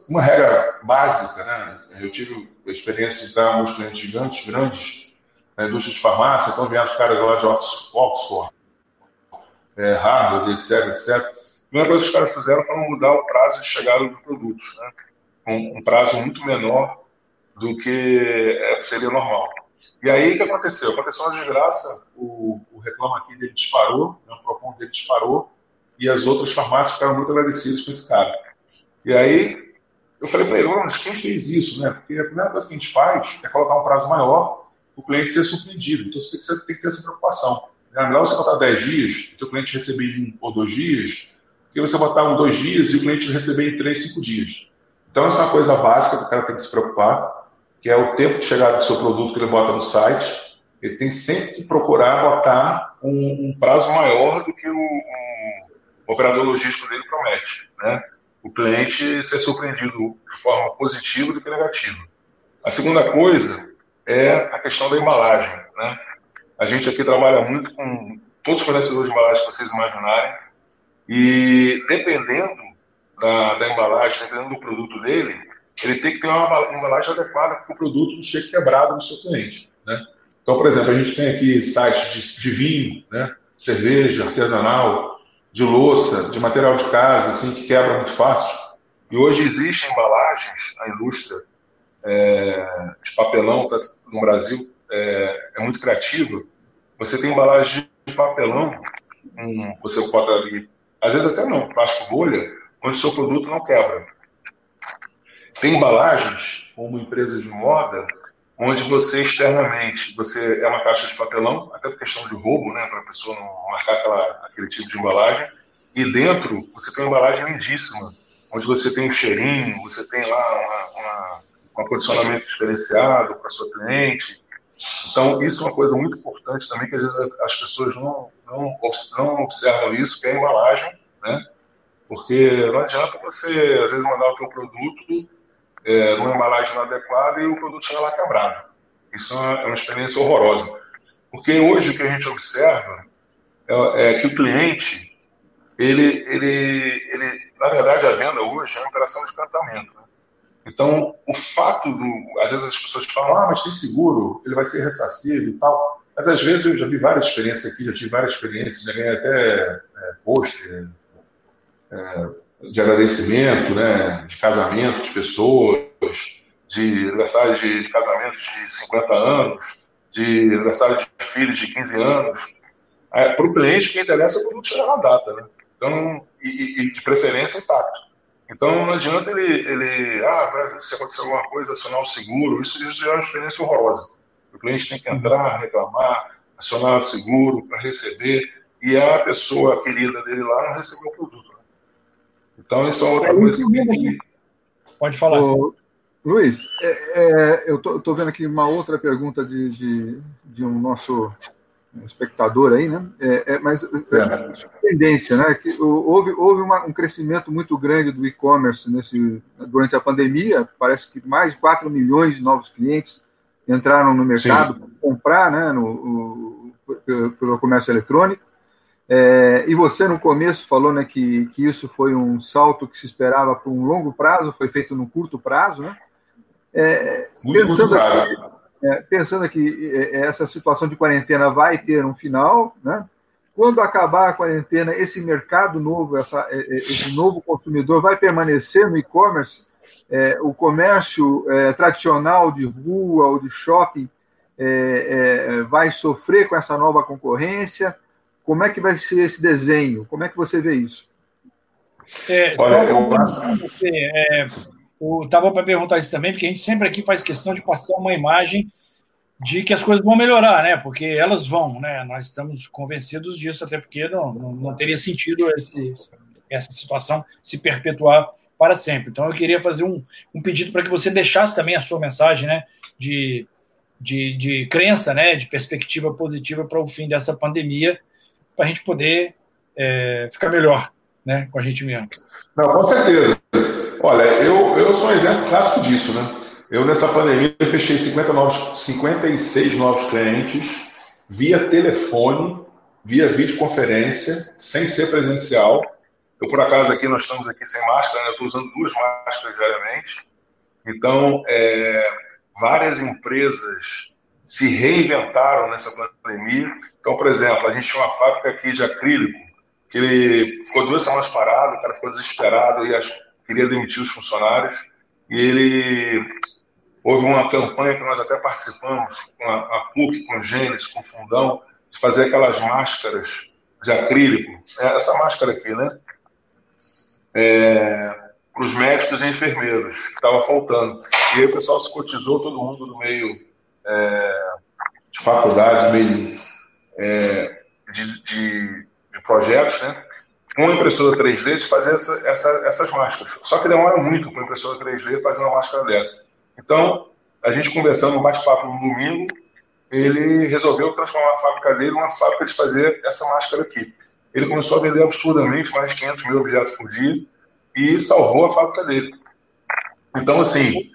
uma regra básica, né? Eu tive a experiência de dar alguns clientes gigantes, grandes, na indústria de farmácia, então vieram os caras lá de Oxford, é, Harvard, etc, etc. A primeira coisa que os caras fizeram foi mudar o prazo de chegada dos produtos, né? Um, um prazo muito menor do que é, seria normal. E aí, o que aconteceu? Aconteceu uma desgraça, o, o reclama aqui dele disparou, né, o Procon dele disparou, e as outras farmácias ficaram muito agradecidas com esse cara. E aí, eu falei para ele, mas quem fez isso, né? Porque a primeira coisa que a gente faz é colocar um prazo maior o cliente ser surpreendido. Então, você tem que, ter essa preocupação. É melhor você botar 10 dias, o cliente receber em um ou dois dias, que você botar um, dois dias e o cliente receber em três, cinco dias. Então, essa é uma coisa básica que o cara tem que se preocupar que é o tempo de chegada do seu produto que ele bota no site, ele tem sempre que procurar botar um, um prazo maior do que o, o, operador logístico dele promete. Né? O cliente ser surpreendido de forma positiva do que negativa. A segunda coisa é a questão da embalagem. Né? A gente aqui trabalha muito com todos os fornecedores de embalagem que vocês imaginarem, e dependendo da, da embalagem, dependendo do produto dele, ele tem que ter uma embalagem adequada para o produto não chegue quebrado no seu cliente. Né? Então, por exemplo, a gente tem aqui sites de, de, vinho, né? cerveja artesanal, de louça, de material de casa, assim, que quebra muito fácil. E hoje existem embalagens, a indústria é, de papelão no Brasil é, é, muito criativa. Você tem embalagem de papelão, um, você bota ali, às vezes até não, plástico bolha, onde seu produto não quebra. Tem embalagens, como empresas de moda, onde você externamente, você é uma caixa de papelão, até por questão de roubo, né, para a pessoa não marcar aquela, aquele tipo de embalagem, e dentro você tem uma embalagem lindíssima, onde você tem um cheirinho, você tem lá uma, um acondicionamento diferenciado para sua cliente. Então, isso é uma coisa muito importante também, que às vezes as pessoas não, não, não observam isso, que é a embalagem, né? Porque não adianta você, às vezes, mandar o teu produto é, numa embalagem inadequada e o produto chega lá quebrado. Isso é uma, é uma experiência horrorosa. Porque hoje o que a gente observa é, é que o cliente, ele, ele, ele, na verdade, a venda hoje é uma operação de encantamento. Né? Então, o fato do. Às vezes as pessoas falam, ah, mas tem seguro, ele vai ser ressarcido e tal. Mas às vezes eu já vi várias experiências aqui, já tive várias experiências, já ganhei até é, pôster, é, de agradecimento, né, de casamento de pessoas, de aniversário de, de casamento de 50 anos, de aniversário de filho de 15 anos. É, Para o cliente, que interessa é o produto chegar na data, né? Então, e, e, de preferência intacto. Então, não adianta ele, ele ah, se acontecer alguma coisa, acionar o seguro, isso, isso já é uma experiência horrorosa. O cliente tem que entrar, reclamar, acionar o seguro para receber, e a pessoa querida dele lá não recebeu o produto. Então, isso é outra é, coisa que. Pode falar. Ô, Luiz, é, é, eu estou vendo aqui uma outra pergunta de, de, de um nosso espectador aí, né? É, é mas é, tendência, né? Que houve houve uma, um crescimento muito grande do e-commerce nesse durante a pandemia. Parece que mais de 4 milhões de novos clientes entraram no mercado para comprar, né? No, o, pelo comércio eletrônico. É, e você, no começo, falou né, que, que isso foi um salto que se esperava por um longo prazo, foi feito num curto prazo. Né? É, pensando, aqui, é, pensando que é, essa situação de quarentena vai ter um final, né? quando acabar a quarentena, esse mercado novo, essa, é, é, esse novo consumidor vai permanecer no e-commerce? o comércio tradicional de rua ou de shopping vai sofrer com essa nova concorrência? Como é que vai ser esse desenho? Como é que você vê isso? É, Olha, eu é, estava para perguntar isso também, porque a gente sempre aqui faz questão de passar uma imagem de que as coisas vão melhorar, né? Porque elas vão, né? Nós estamos convencidos disso, até porque não, não, não teria sentido esse, essa situação se perpetuar para sempre. Então, eu queria fazer um, um pedido para que você deixasse também a sua mensagem né, de, de, de crença, né, de perspectiva positiva para o fim dessa pandemia, para a gente poder é, ficar melhor né, com a gente mesmo. Não, com certeza. Olha, eu, eu sou um exemplo clássico disso, né? Eu, nessa pandemia, fechei 50 novos, 56 novos clientes via telefone, via videoconferência, sem ser presencial. Eu, por acaso, aqui nós estamos aqui sem máscara, né? eu estou usando duas máscaras diariamente. Então, é, várias empresas se reinventaram nessa pandemia. Então, por exemplo, a gente tinha uma fábrica aqui de acrílico, que ele ficou duas semanas parado, o cara ficou desesperado e queria demitir os funcionários. E ele houve uma campanha que nós até participamos com a, a PUC, com o Gênesis, com o Fundão, de fazer aquelas máscaras de acrílico. É essa máscara aqui, né? É, para os médicos e enfermeiros, que estava faltando. E aí o pessoal se cotizou, todo mundo no meio é, de faculdade, meio é, de, de, de, projetos, né? Com a impressora 3D de fazer essa, essa, essas máscaras. Só que demora muito com a impressora 3D fazer uma máscara dessa. Então, a gente conversando, um bate-papo no domingo, ele resolveu transformar a fábrica dele numa fábrica de fazer essa máscara aqui. Ele começou a vender absurdamente mais de 500 mil objetos por dia e salvou a fábrica dele. Então, assim,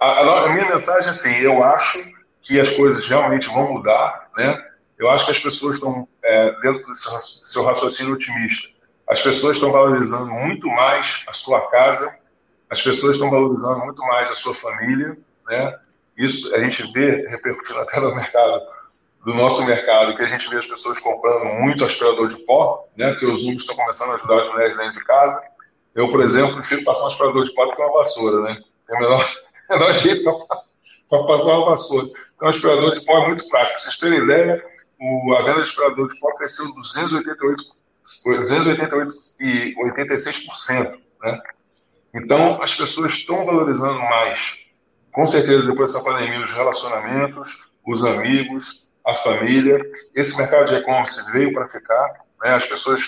a, a, a minha mensagem é assim, eu acho que as coisas realmente vão mudar, né? Eu acho que as pessoas estão, é, dentro desse seu raciocínio otimista, as pessoas estão valorizando muito mais a sua casa, as pessoas estão valorizando muito mais a sua família, né? Isso a gente vê repercutindo até no mercado, do nosso mercado, que a gente vê as pessoas comprando muito aspirador de pó, né? Que os números estão começando a ajudar as mulheres dentro de casa. Eu, por exemplo, prefiro passar um aspirador de pó do que uma vassoura, né? É o menor, menor jeito para passar uma vassoura. Então, o aspirador de pó é muito prático. Para vocês terem ideia, o, a venda de aspirador de pó cresceu 288, 288 e 86%, né? Então, as pessoas estão valorizando mais, com certeza, depois dessa pandemia, os relacionamentos, os amigos, a família. Esse mercado de e-commerce veio para ficar. Né? As pessoas,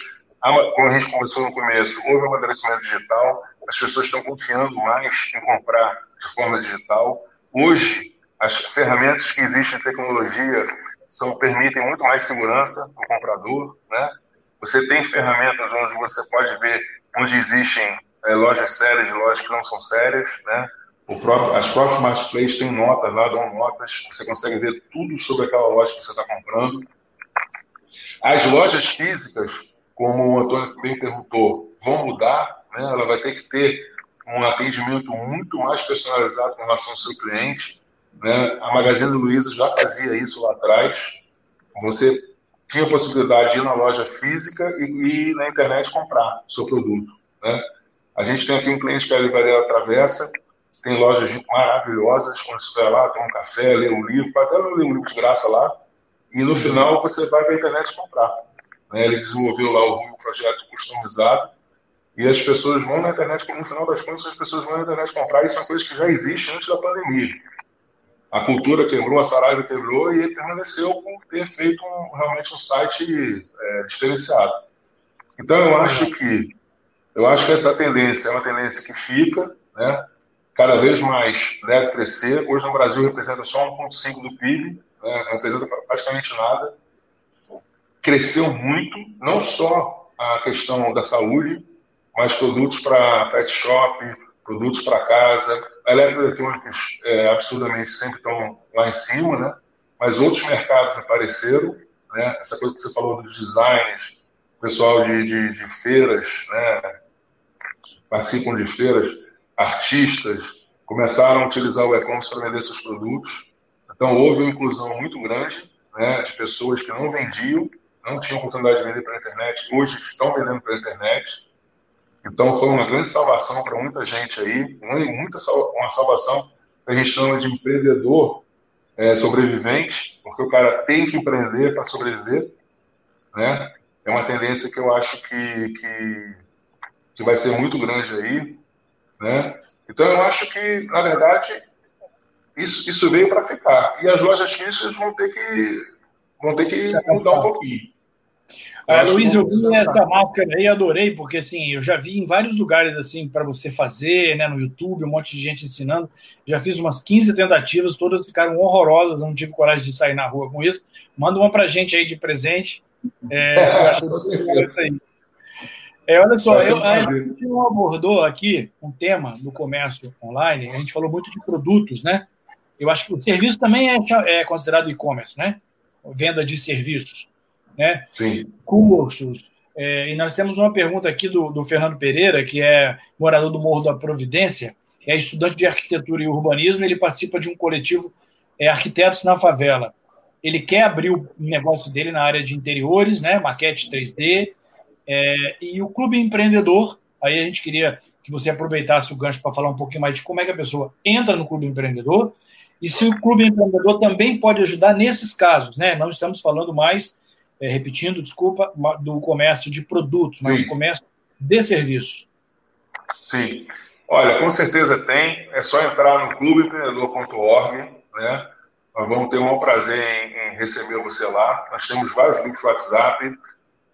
como a gente conversou no começo, houve um amadurecimento digital, as pessoas estão confiando mais em comprar de forma digital. Hoje, as ferramentas que existem em tecnologia são, permitem muito mais segurança para o comprador. Né? Você tem ferramentas onde você pode ver onde existem é, lojas sérias e lojas que não são sérias, né? O próprio, as próprias marketplaces têm notas lá, dão notas, você consegue ver tudo sobre aquela loja que você está comprando. As lojas físicas, como o Antônio bem perguntou, vão mudar, né? ela vai ter que ter um atendimento muito mais personalizado com relação ao seu cliente. Né? A Magazine Luiza já fazia isso lá atrás. Você tinha a possibilidade de ir na loja física e, e na internet comprar o seu produto. Né? A gente tem aqui um cliente que é a Livraria Travessa, tem lojas maravilhosas, quando você vai lá, toma um café, lê um livro, pode até ler um livro de graça lá, e no final você vai para a internet comprar. Né? Ele desenvolveu lá o projeto customizado, e as pessoas vão na internet, no final das contas, as pessoas vão na internet comprar, e são coisas que já existem antes da pandemia. A cultura quebrou, a Saraiva quebrou, e ele permaneceu por ter feito um, realmente um site é, diferenciado. Então, eu acho que eu acho que essa tendência é uma tendência que fica, né? cada vez mais deve crescer. Hoje no Brasil representa só 1,5% do PIB, né? não representa praticamente nada. Cresceu muito, não só a questão da saúde, mas produtos para pet shop, produtos para casa, eletroeletrônicos é, absurdamente sempre estão lá em cima, né? mas outros mercados apareceram, né? essa coisa que você falou dos designers, pessoal de, de, de feiras, né? participam de feiras, artistas, começaram a utilizar o e-commerce para vender seus produtos. Então, houve uma inclusão muito grande né, de pessoas que não vendiam, não tinham oportunidade de vender pela internet, hoje estão vendendo pela internet. Então, foi uma grande salvação para muita gente aí, muita, uma salvação que a gente chama de empreendedor é, sobrevivente, porque o cara tem que empreender para sobreviver. Né? É uma tendência que eu acho que, que que vai ser muito grande aí, né? Então eu acho que, na verdade, isso, isso veio para ficar. E as lojas físicas vão ter que vão ter que mudar um pouquinho. Ah, Luiz, eu vi essa máscara aí, adorei, porque assim, eu já vi em vários lugares assim para você fazer, né, no YouTube, um monte de gente ensinando. Já fiz umas 15 tentativas, todas ficaram horrorosas, não tive coragem de sair na rua com isso. Manda uma pra gente aí de presente. É. É, olha só, eu, a gente não abordou aqui um tema do comércio online, a gente falou muito de produtos, né? Eu acho que o serviço também é, é considerado e-commerce, né? Venda de serviços né? Sim. cursos. É, e nós temos uma pergunta aqui do, do Fernando Pereira, que é morador do Morro da Providência, é estudante de arquitetura e urbanismo, ele participa de um coletivo é, Arquitetos na Favela. Ele quer abrir o negócio dele na área de interiores, né, maquete 3D, é, e o Clube Empreendedor, aí a gente queria que você aproveitasse o gancho para falar um pouquinho mais de como é que a pessoa entra no Clube Empreendedor, e se o Clube Empreendedor também pode ajudar nesses casos, né? Não estamos falando mais é, repetindo, desculpa, do comércio de produtos, mas do comércio de serviços. Sim. Olha, com certeza tem. É só entrar no clubeempreendedor.org, né? Nós vamos ter um prazer em, em, receber você lá. Nós temos vários grupos de WhatsApp.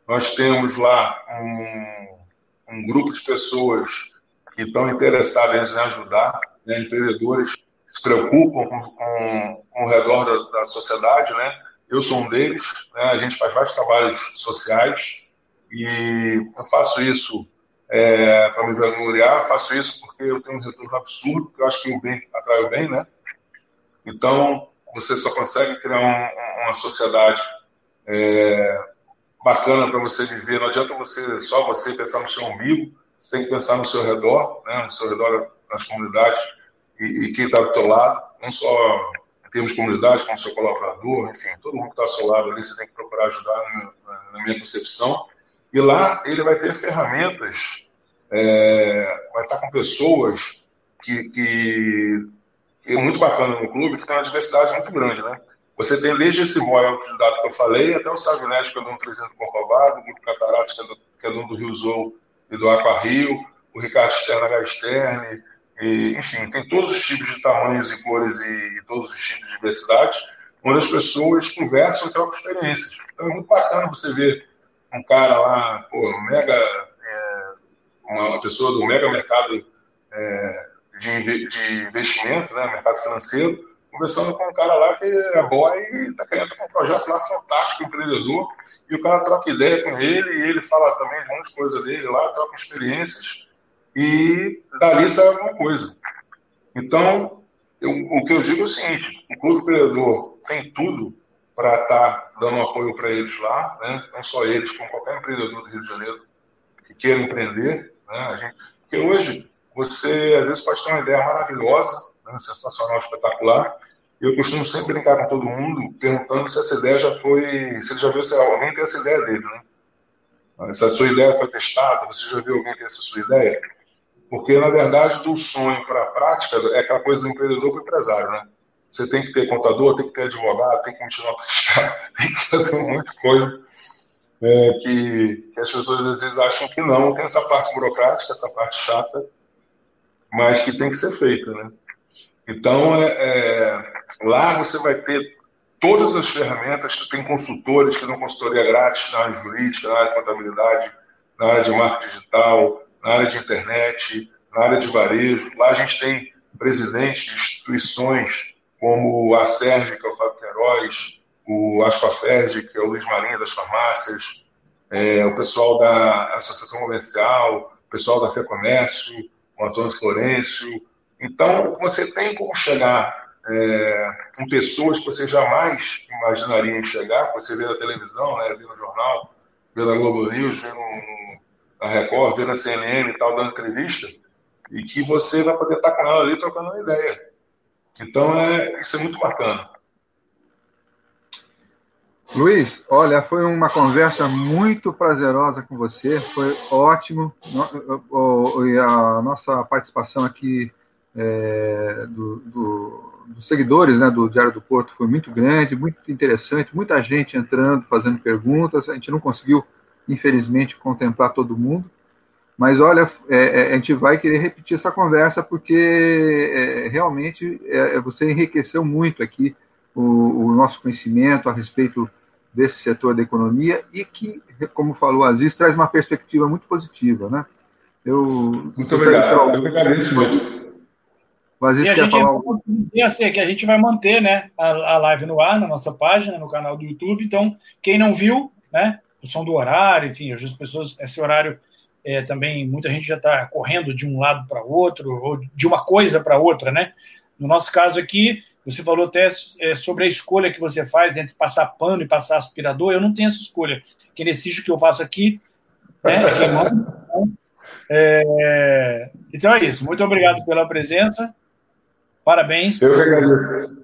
Nós temos lá um, um grupo de pessoas que estão interessadas em ajudar, né? empreendedores que se preocupam com, com, com o redor da, da sociedade, né? Eu sou um deles, né? a gente faz vários trabalhos sociais e eu faço isso é, para me vangloriar, faço isso porque eu tenho um retorno absurdo, porque eu acho que o bem atrai o bem, né? Então, você só consegue criar um, uma sociedade é, bacana para você viver. Não adianta você só você pensar no seu umbigo, você tem que pensar no seu redor, né? no seu redor, nas comunidades e, e quem está do teu lado, não só temos comunidade com seu colaborador, enfim, todo mundo que está ao seu lado ali, você tem que procurar ajudar na, na minha concepção. E lá ele vai ter ferramentas, é, vai estar com pessoas que, que, é muito bacana no clube, que tem uma diversidade muito grande, né? Você tem desde esse mói autodidata que eu falei, até o Sávio Neto, que é dono do Presidente Corcovado, o Grupo Cataratas, que é, do, que é dono do Rio Zou e do Aqua Rio, o Ricardo Stern, H. Stern, e, enfim, tem todos os tipos de tamanhos e cores e, e, todos os tipos de diversidade, onde as pessoas conversam e trocam experiências. Então é muito bacana você ver um cara lá, pô, mega, é, uma pessoa do mega mercado é, de, de, investimento, né, mercado financeiro, conversando com um cara lá que é boy e está querendo um projeto lá fantástico, empreendedor, e o cara troca ideia com ele, e ele fala também de um monte de coisa dele lá, troca experiências, e dali sai alguma coisa. Então, eu, o que eu digo é o seguinte: o Clube Empreendedor tem tudo para estar tá dando apoio para eles lá, né? não só eles, como qualquer empreendedor do Rio de Janeiro que queira empreender. Né? Gente, porque hoje você, às vezes, pode ter uma ideia maravilhosa, né? sensacional, espetacular. Eu costumo sempre brincar com todo mundo, perguntando se essa ideia já foi. Se ele já viu se alguém tem essa ideia dele, né? Se a sua ideia foi testada, você já viu alguém ter essa sua ideia? Porque, na verdade, do sonho para a prática é aquela coisa do empreendedor para o empresário, né? Você tem que ter contador, tem que ter advogado, tem que nota fiscal, tem que fazer um monte de coisa é, que, que, as pessoas às vezes acham que não. Tem essa parte burocrática, essa parte chata, mas que tem que ser feita, né? Então, é, é, lá você vai ter todas as ferramentas, tem consultores que dão consultoria grátis na área jurídica, na área de contabilidade, na área de marketing digital, na área de internet, na área de varejo. Lá a gente tem presidentes de instituições como a SERV, que é o Fábio Queiroz, o Aspaferg, que é o Luiz Marinho das farmácias, é, o pessoal da Associação Comercial, o pessoal da FEComércio, o Antônio Florencio. Então, você tem como chegar é, com pessoas que você jamais imaginaria chegar, você vê na televisão, né, vê no jornal, vê na Globo News, vê no, da Record, vendo a CNN e tal, dando entrevista, e que você vai poder estar com ela ali trocando uma ideia. Então, é, isso é muito bacana. Luiz, olha, foi uma conversa muito prazerosa com você, foi ótimo. E a nossa participação aqui é, do, do, dos seguidores né, do Diário do Porto foi muito grande, muito interessante, muita gente entrando, fazendo perguntas. A gente não conseguiu infelizmente, contemplar todo mundo. Mas olha, é, é, a gente vai querer repetir essa conversa porque é, realmente é, é, você enriqueceu muito aqui o, o, nosso conhecimento a respeito desse setor da economia e que, como falou Aziz, traz uma perspectiva muito positiva, né? Eu, muito obrigado. Eu agradeço muito. O Aziz e a gente falar... assim, que a gente vai manter né, a, a live no ar, na nossa página, no canal do YouTube. Então, quem não viu, né, o som do horário, enfim, as pessoas, esse horário é, também, muita gente já está correndo de um lado para outro, ou de uma coisa para outra, né? No nosso caso aqui, você falou até é, sobre a escolha que você faz entre passar pano e passar aspirador. Eu não tenho essa escolha. Quem decide o que eu faço aqui né, é quem manda. Então é, então é isso. Muito obrigado pela presença. Parabéns. Eu que agradeço.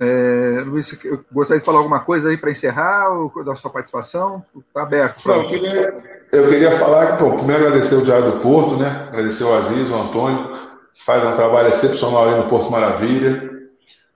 É, Luiz, eu gostaria de falar alguma coisa aí para encerrar ou, da sua participação? Está aberto. Não, eu, queria, eu queria falar, pô, primeiro agradecer o Diário do Porto, né? agradecer o Aziz, o Antônio, que faz um trabalho excepcional ali no Porto Maravilha.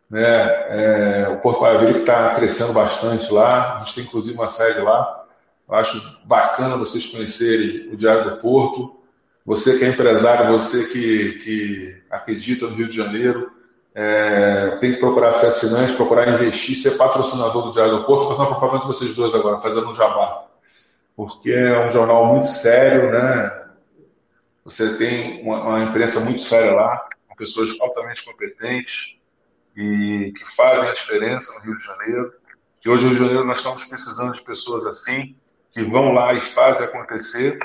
Né? É, o Porto Maravilha que está crescendo bastante lá, a gente tem inclusive uma sede lá. Eu acho bacana vocês conhecerem o Diário do Porto. Você que é empresário, você que, que acredita no Rio de Janeiro, é, tem que procurar ser assinante, procurar investir, ser patrocinador do Diário do Porto. Fazer uma propaganda de vocês dois agora, fazendo um jabá. Porque é um jornal muito sério, né? Você tem uma, uma imprensa muito séria lá, com pessoas altamente competentes e que fazem a diferença no Rio de Janeiro. Que hoje no Rio de Janeiro nós estamos precisando de pessoas assim, que vão lá e fazem acontecer.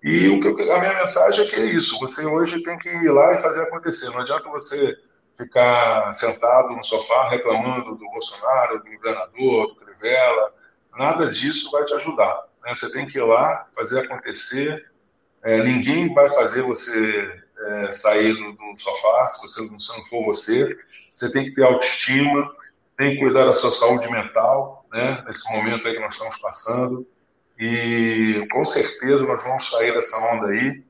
E o que, a minha mensagem é que é isso: você hoje tem que ir lá e fazer acontecer. Não adianta você ficar sentado no sofá reclamando do Bolsonaro, do governador, do Crivella. Nada disso vai te ajudar. Né? Você tem que ir lá, fazer acontecer. É, ninguém vai fazer você é, sair do, do, sofá se você se não for você. Você tem que ter autoestima, tem que cuidar da sua saúde mental, né? nesse momento aí que nós estamos passando. E com certeza nós vamos sair dessa onda aí.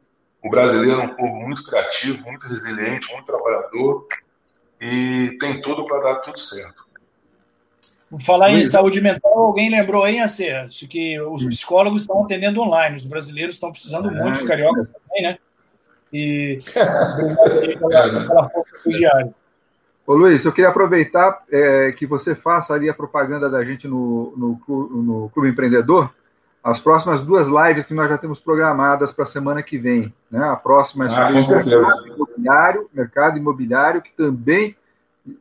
O brasileiro é um povo muito criativo, muito resiliente, muito trabalhador e tem tudo para dar tudo certo. Vou falar em saúde mental, alguém lembrou aí, Acerto, que os psicólogos estão atendendo online, os brasileiros estão precisando é, muito, os cariocas também, né? E pela força do diário. Ô Luiz, eu queria aproveitar é, que você faça ali a propaganda da gente no, no, no Clube Empreendedor, as próximas duas lives que nós já temos programadas para a semana que vem. Né? A próxima é sobre ah, o mercado imobiliário, mercado imobiliário, que também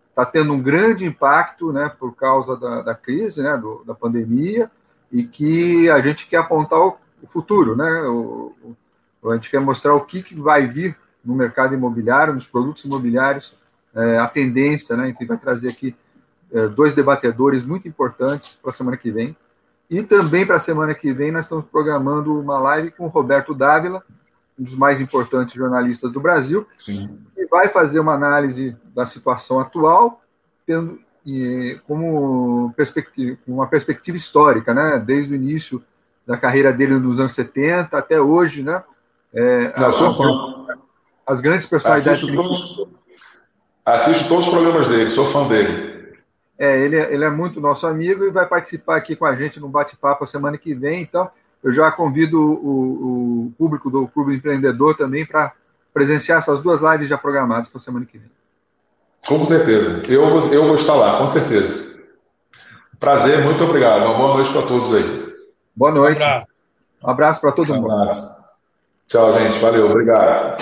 está tendo um grande impacto né, por causa da, da crise, né, do, da pandemia, e que a gente quer apontar o, o futuro. Né? O, o, a gente quer mostrar o que, que vai vir no mercado imobiliário, nos produtos imobiliários, é, a tendência. Né? Então, vai trazer aqui é, dois debatedores muito importantes para a semana que vem. E também para a semana que vem nós estamos programando uma live com o Roberto Dávila, um dos mais importantes jornalistas do Brasil, Sim. que vai fazer uma análise da situação atual, tendo e, como perspectiva, uma perspectiva histórica, né? Desde o início da carreira dele nos anos 70 até hoje, né? É, Não, as, as, as, grandes personalidades. Assisto todos, assisto todos os programas dele, sou fã dele. É, ele, é, ele é muito nosso amigo e vai participar aqui com a gente no bate-papo a semana que vem. Então, eu já convido o, o público do Clube Empreendedor também para presenciar essas duas lives já programadas para a semana que vem. Com certeza. Eu vou, eu vou estar lá, com certeza. Prazer, muito obrigado. Uma boa noite para todos aí. Boa noite. Um abraço, abraço para todo um mundo. Tchau, gente. Valeu. Obrigado.